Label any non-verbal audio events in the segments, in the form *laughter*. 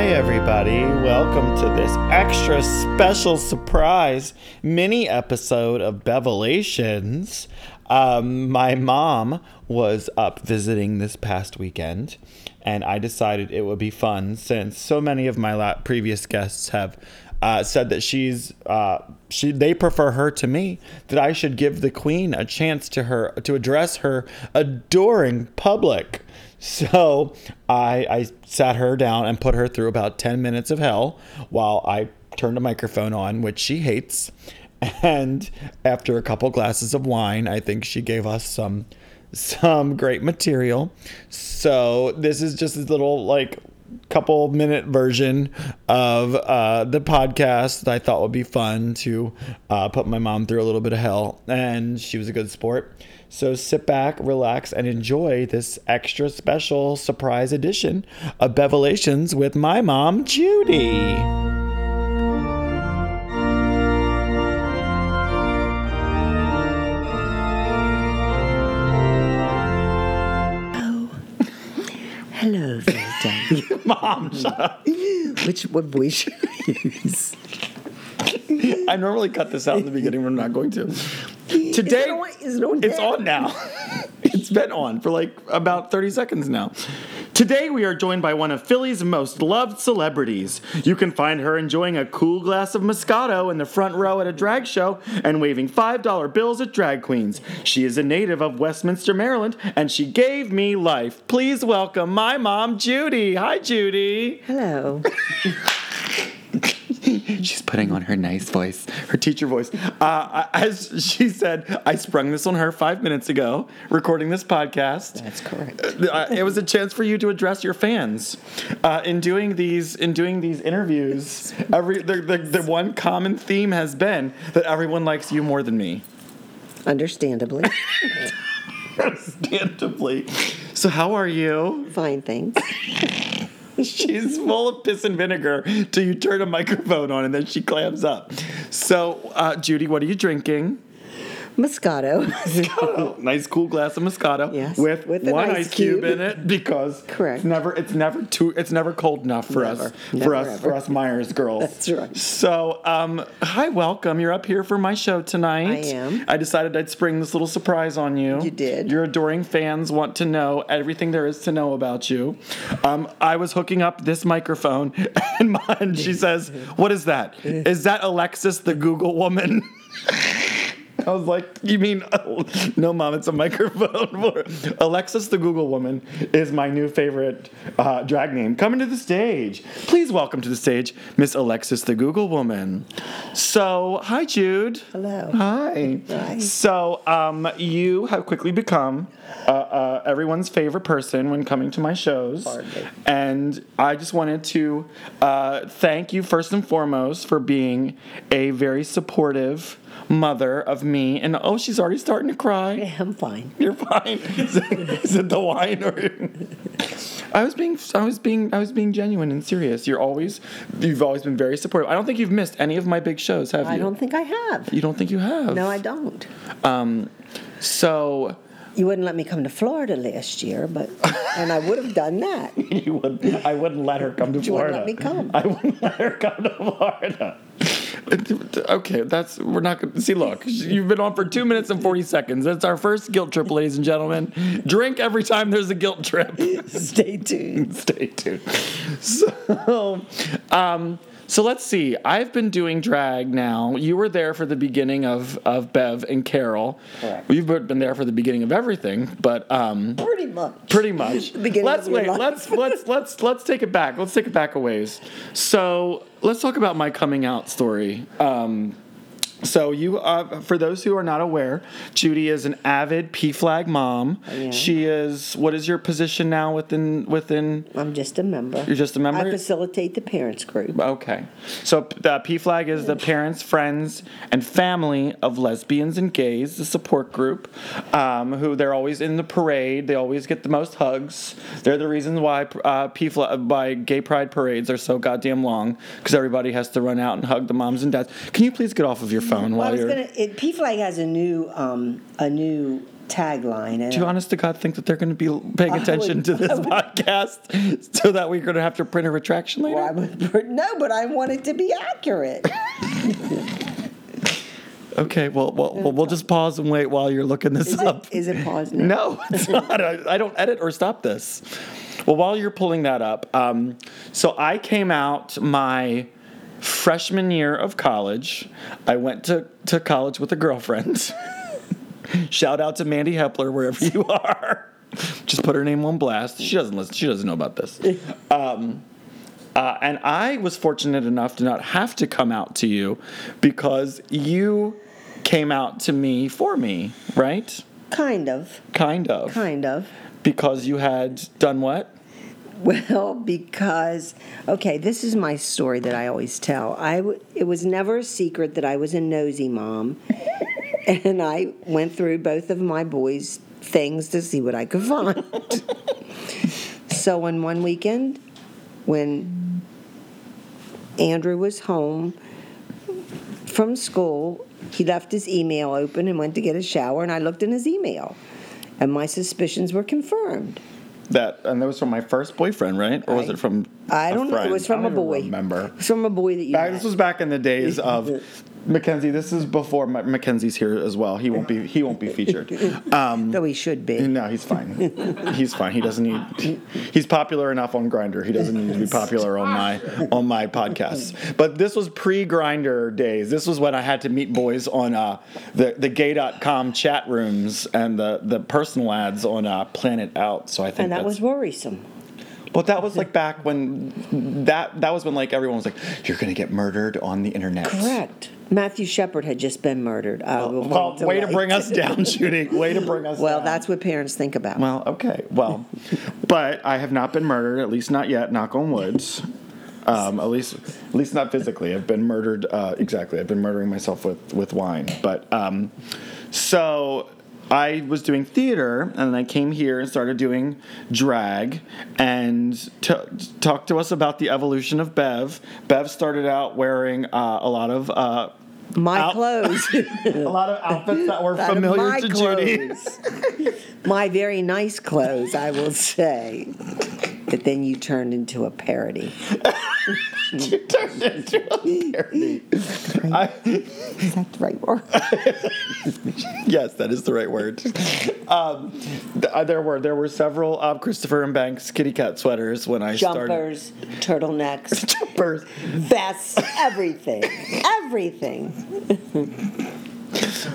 Hi, everybody. Welcome to this extra special surprise mini episode of Bevelations. Um, my mom was up visiting this past weekend, and I decided it would be fun since so many of my la- previous guests have uh, said that she's uh, she they prefer her to me that I should give the queen a chance to her to address her adoring public. So I I sat her down and put her through about ten minutes of hell while I turned a microphone on, which she hates. And after a couple glasses of wine, I think she gave us some some great material. So this is just a little like couple minute version of uh, the podcast that I thought would be fun to uh, put my mom through a little bit of hell, and she was a good sport. So sit back, relax, and enjoy this extra special surprise edition of Bevelations with my mom, Judy. Oh. Hello, Volta. *laughs* Mom, shut up. Which what voice should I use? I normally cut this out in the beginning, but I'm not going to. Today, Is it on, is it on It's now? on now. *laughs* it's been on for like about 30 seconds now. Today we are joined by one of Philly's most loved celebrities. You can find her enjoying a cool glass of Moscato in the front row at a drag show and waving $5 bills at drag queens. She is a native of Westminster, Maryland, and she gave me life. Please welcome my mom, Judy. Hi, Judy. Hello. *laughs* *laughs* She's putting on her nice voice, her teacher voice. Uh, as she said, I sprung this on her five minutes ago, recording this podcast. That's correct. Uh, it was a chance for you to address your fans. Uh, in doing these, in doing these interviews, every the, the, the one common theme has been that everyone likes you more than me. Understandably. *laughs* Understandably. So how are you? Fine, thanks. *laughs* She's full of piss and vinegar till you turn a microphone on and then she clams up. So, uh, Judy, what are you drinking? Moscato. *laughs* Oh, *laughs* nice cool glass of Moscato Yes, with, with one ice ice cube. cube. in it because Correct. it's never it's never too it's never cold enough for us Never. for us ever. for us Myers girls. *laughs* That's right. So, um, hi, welcome. You're up here for my show tonight. I am. I decided I'd spring this little surprise on you. You did. Your adoring fans want to know everything there is to know about you. Um, I was hooking up this microphone, and, and she says, "What is that? Is that Alexis, the Google woman?" *laughs* I was like, "You mean *laughs* no, mom? It's a microphone." *laughs* Alexis, the Google woman, is my new favorite uh, drag name. Coming to the stage, please welcome to the stage, Miss Alexis, the Google woman. So, hi, Jude. Hello. Hi. Hi. So, um, you have quickly become uh, uh, everyone's favorite person when coming to my shows. Hardly. And I just wanted to uh, thank you first and foremost for being a very supportive mother of me. And oh, she's already starting to cry. Yeah, *laughs* I'm fine. You're fine. *laughs* Is it, is it the wine or? *laughs* I was being, I was being, I was being genuine and serious. You're always, you've always been very supportive. I don't think you've missed any of my big shows, have you? I don't think I have. You don't think you have? No, I don't. Um, So You wouldn't let me come to Florida last year, but and I would have done that. you would, I wouldn't let her come to you wouldn't Florida. let me come. I wouldn't let her come to Florida. *laughs* Okay, that's we're not gonna see. Look, you've been on for two minutes and forty seconds. That's our first guilt trip, ladies and gentlemen. Drink every time there's a guilt trip. *laughs* Stay tuned. Stay tuned. So, um, so let's see. I've been doing drag now. You were there for the beginning of, of Bev and Carol. Correct. You've been there for the beginning of everything, but um, Pretty much. pretty much. *laughs* Beginning let's wait. life. Let's let's let's let's take it back. Let's take it back a ways. So let's talk about my coming out story. Um, so you, uh, for those who are not aware, Judy is an avid PFLAG mom. am. She is. What is your position now within within? I'm just a member. You're just a member? I facilitate the parents group. Okay. So the PFLAG is the parents, friends, and family of lesbians and gays, the support group, um, who they're always in the parade. They always get the most hugs. They're the reason why uh, PFLAG, by gay pride parades are so goddamn long because everybody has to run out and hug the moms and dads. Can you please get off of your phone Well, I while was you're? gonna. It, PFLAG has a new, um, a new tagline. And Do you honest to God think that they're going to be paying attention would- to this *laughs* would- podcast so that we're going to have to print a retraction later? Well, I would- no, but I want it to be accurate. *laughs* Okay, well, well, well, we'll just pause and wait while you're looking this Is up. it, is it paused now? No, it's *laughs* not. I, I don't edit or stop this. Well, while you're pulling that up, um, so I came out my freshman year of college. I went to, to college with a girlfriend. *laughs* Shout out to Mandy Hepler wherever you are. Just put her name on blast. She doesn't listen. She doesn't know about this. Um, uh, and I was fortunate enough to not have to come out to you because you came out to me for me, right? Kind of. Kind of. Kind of. Because you had done what? Well, *laughs* because okay, this is my story that I always tell. I w- it was never a secret that I was a nosy mom, *laughs* and I went through both of my boys' things to see what I could find. *laughs* so on one weekend, when Andrew was home from school, he left his email open and went to get a shower, and I looked in his email, and my suspicions were confirmed. That and that was from my first boyfriend, right? Or was it from? I don't know. It was from I a boy. Remember? It's from a boy that you. Back, this was back in the days of *laughs* Mackenzie. This is before Ma- Mackenzie's here as well. He won't be. He won't be featured. *laughs* Um, Though he should be. no, he's fine. He's fine. He doesn't need. He's popular enough on Grindr. He doesn't need to be popular on my on my podcast. But this was pre Grindr days. This was when I had to meet boys on uh, the the gay.com chat rooms and the the personal ads on uh, PlanetOut. So I think and that was worrisome. But that was like back when that that was when like everyone was like, "You're gonna get murdered on the internet." Correct. Matthew Shepard had just been murdered. Will Well, wait way to bring us *laughs* down, Judy. Way to bring us Well, down. that's what parents think about. well, okay. Well, but I have not been murdered, at least not yet. Knock on woods. Um, at least, at least not physically. I've been murdered. Uh, exactly. I've been murdering myself with with wine. But um, so I was doing theater, and then I came here and started doing drag, and t- talk to us about the evolution of Bev. Bev started out wearing uh, a lot of. Uh, my out- clothes. *laughs* a lot of outfits that were *laughs* of familiar to Judy. my very nice clothes, I will say. But then you turned into a parody. *laughs* you turned into a parody. I, Is that the right word? *laughs* yes, that is the right word. Um, th- uh, there were there were several uh, Christopher and Banks kitty cat sweaters when I started Jumpers, turtlenecks, started. *laughs* Jumpers. vests, everything. Everything.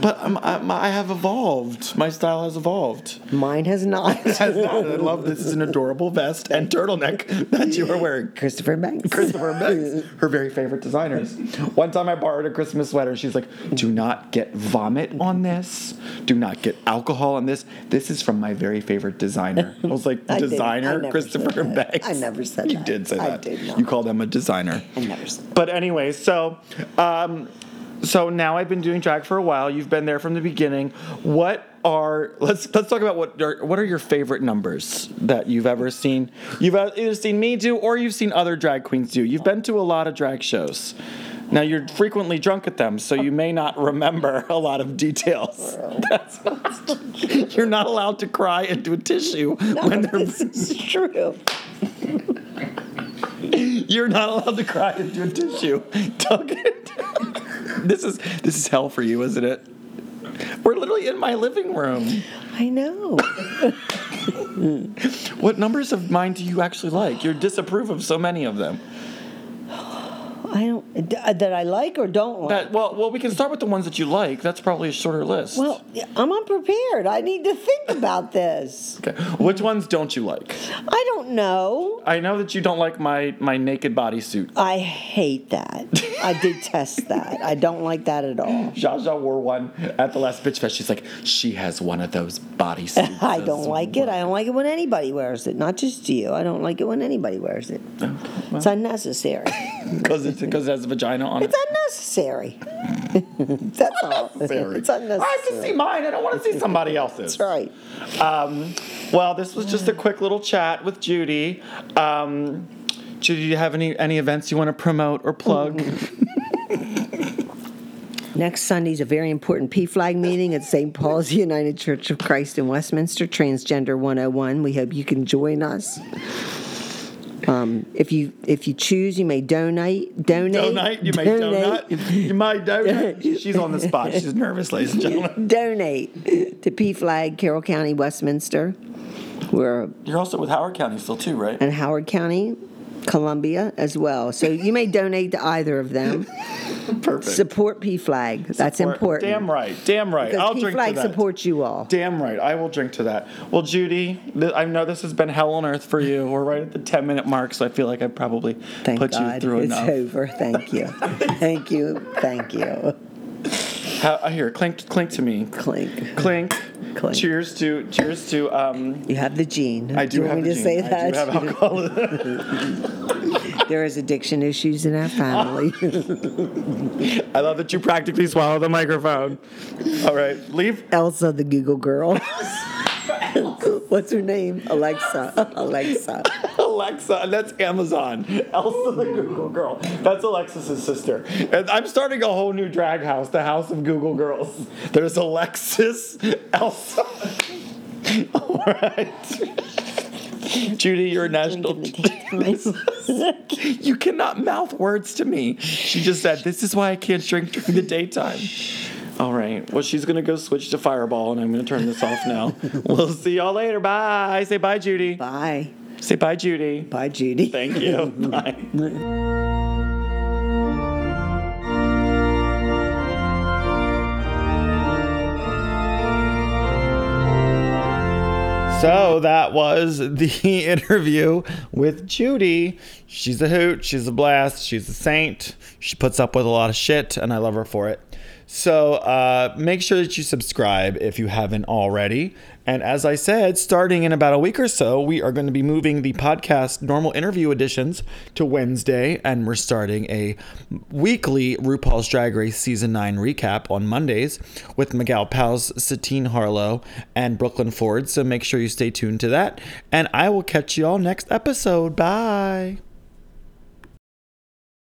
But um, I, my- I have evolved. My style has evolved. Mine has not. *laughs* Has not. I love this is an adorable vest and turtleneck that you are wearing. Christopher Banks. Christopher Banks, *laughs* her very favorite designers. One time I borrowed a Christmas sweater. She's like, "Do not get vomit on this. Do not get alcohol on this. This is from my very favorite designer." I was like, *laughs* I didn't- I "Designer Christopher. Banks." I never said you that. You did say I that. did not. You called him a designer. I never said But anyway, so um, so now I've been doing drag for a while. You've been there from the beginning. What are let's let's talk about what are what are your favorite numbers that you've ever seen? You've either seen me do or you've seen other drag queens do. You've been to a lot of drag shows. Now you're frequently drunk at them, so you may not remember a lot of details. *laughs* You're not allowed to cry into a tissue when they're This is true. *laughs* You're not allowed to cry into a tissue. *laughs* Don't get This is this is hell for you, isn't it? We're literally in my living room. I know. *laughs* What numbers of mine do you actually like? You disapprove of so many of them. I don't uh, that I like or don't like. That well, well, we can start with the ones that you like. That's probably a shorter list. well, I'm unprepared. I need to think about this. okay. Which ones don't you like? I don't know. I know that you don't like my my naked bodysuit. I hate that. I detest that. I don't like that at all. *laughs* Jaja wore one at the last bitch fest. She's like, she has one of those bodysuits. *laughs* I don't like it. I don't like it when anybody wears it. Not just you. I don't like it when anybody wears it. It's unnecessary. *laughs* because it's because it has a vagina on it. It's unnecessary. *laughs* That's all. Very. It's unnecessary. I have to see mine. I don't want to see somebody else's. That's right. Um, well, this was just a quick little chat with Judy. Um, Judy, do you have any any events you want to promote or plug? *laughs* Next Sunday's a very important PFLAG meeting at St. Paul's *laughs* United Church of Christ in Westminster, Transgender 101. We hope you can join us. Um, if you if you choose, you may donate. Donate. Donate. You may donate. You might donate. *laughs* She's on the spot. She's nervous, ladies and gentlemen. donate to PFLAG, Carroll County, Westminster. We're You're also with Howard County still too, right? and Howard County, Columbia as well. So you may donate to either of them. *laughs* *laughs* Perfect. Support Flag. That's Support- important. Damn right. Damn right. Because I'll drink to PFLAG that. supports you all. Damn right. I will drink to that. Well, Judy, th- I know this has been hell on earth for you. We're right at the 10 minute mark, so I feel like I probably Thank put God you through it's enough. over. Thank you. Thank you. Thank you. How, I hear clink, clink to me. Clink. Clink. Clink. Cheers to cheers to um. You have the gene. I do, do you have want me to gene. say I do have alcohol. *laughs* *laughs* there is addiction issues in our family. *laughs* I love that you practically swallow the microphone. All right, leave. Elsa, the Google girl. What's her name? Alexa. Alexa. Alexa, and that's Amazon. Elsa the Google girl. That's Alexis's sister. And I'm starting a whole new drag house, the House of Google Girls. There's Alexis, Elsa. *laughs* All right. Judy, you're a national. *laughs* you cannot mouth words to me. She just said, This is why I can't drink during the daytime. All right. Well, she's going to go switch to Fireball, and I'm going to turn this off now. *laughs* we'll see y'all later. Bye. Say bye, Judy. Bye. Say bye, Judy. Bye, Judy. Thank you. *laughs* Bye. So that was the *laughs* interview with Judy. She's a hoot. She's a blast. She's a saint. She puts up with a lot of shit, and I love her for it. So uh, make sure that you subscribe if you haven't already. And as I said, starting in about a week or so, we are going to be moving the podcast normal interview editions to Wednesday, and we're starting a weekly RuPaul's Drag Race season nine recap on Mondays with Miguel Pals, Satine Harlow, and Brooklyn Ford. So make sure you stay tuned to that. And I will catch you all next episode. Bye.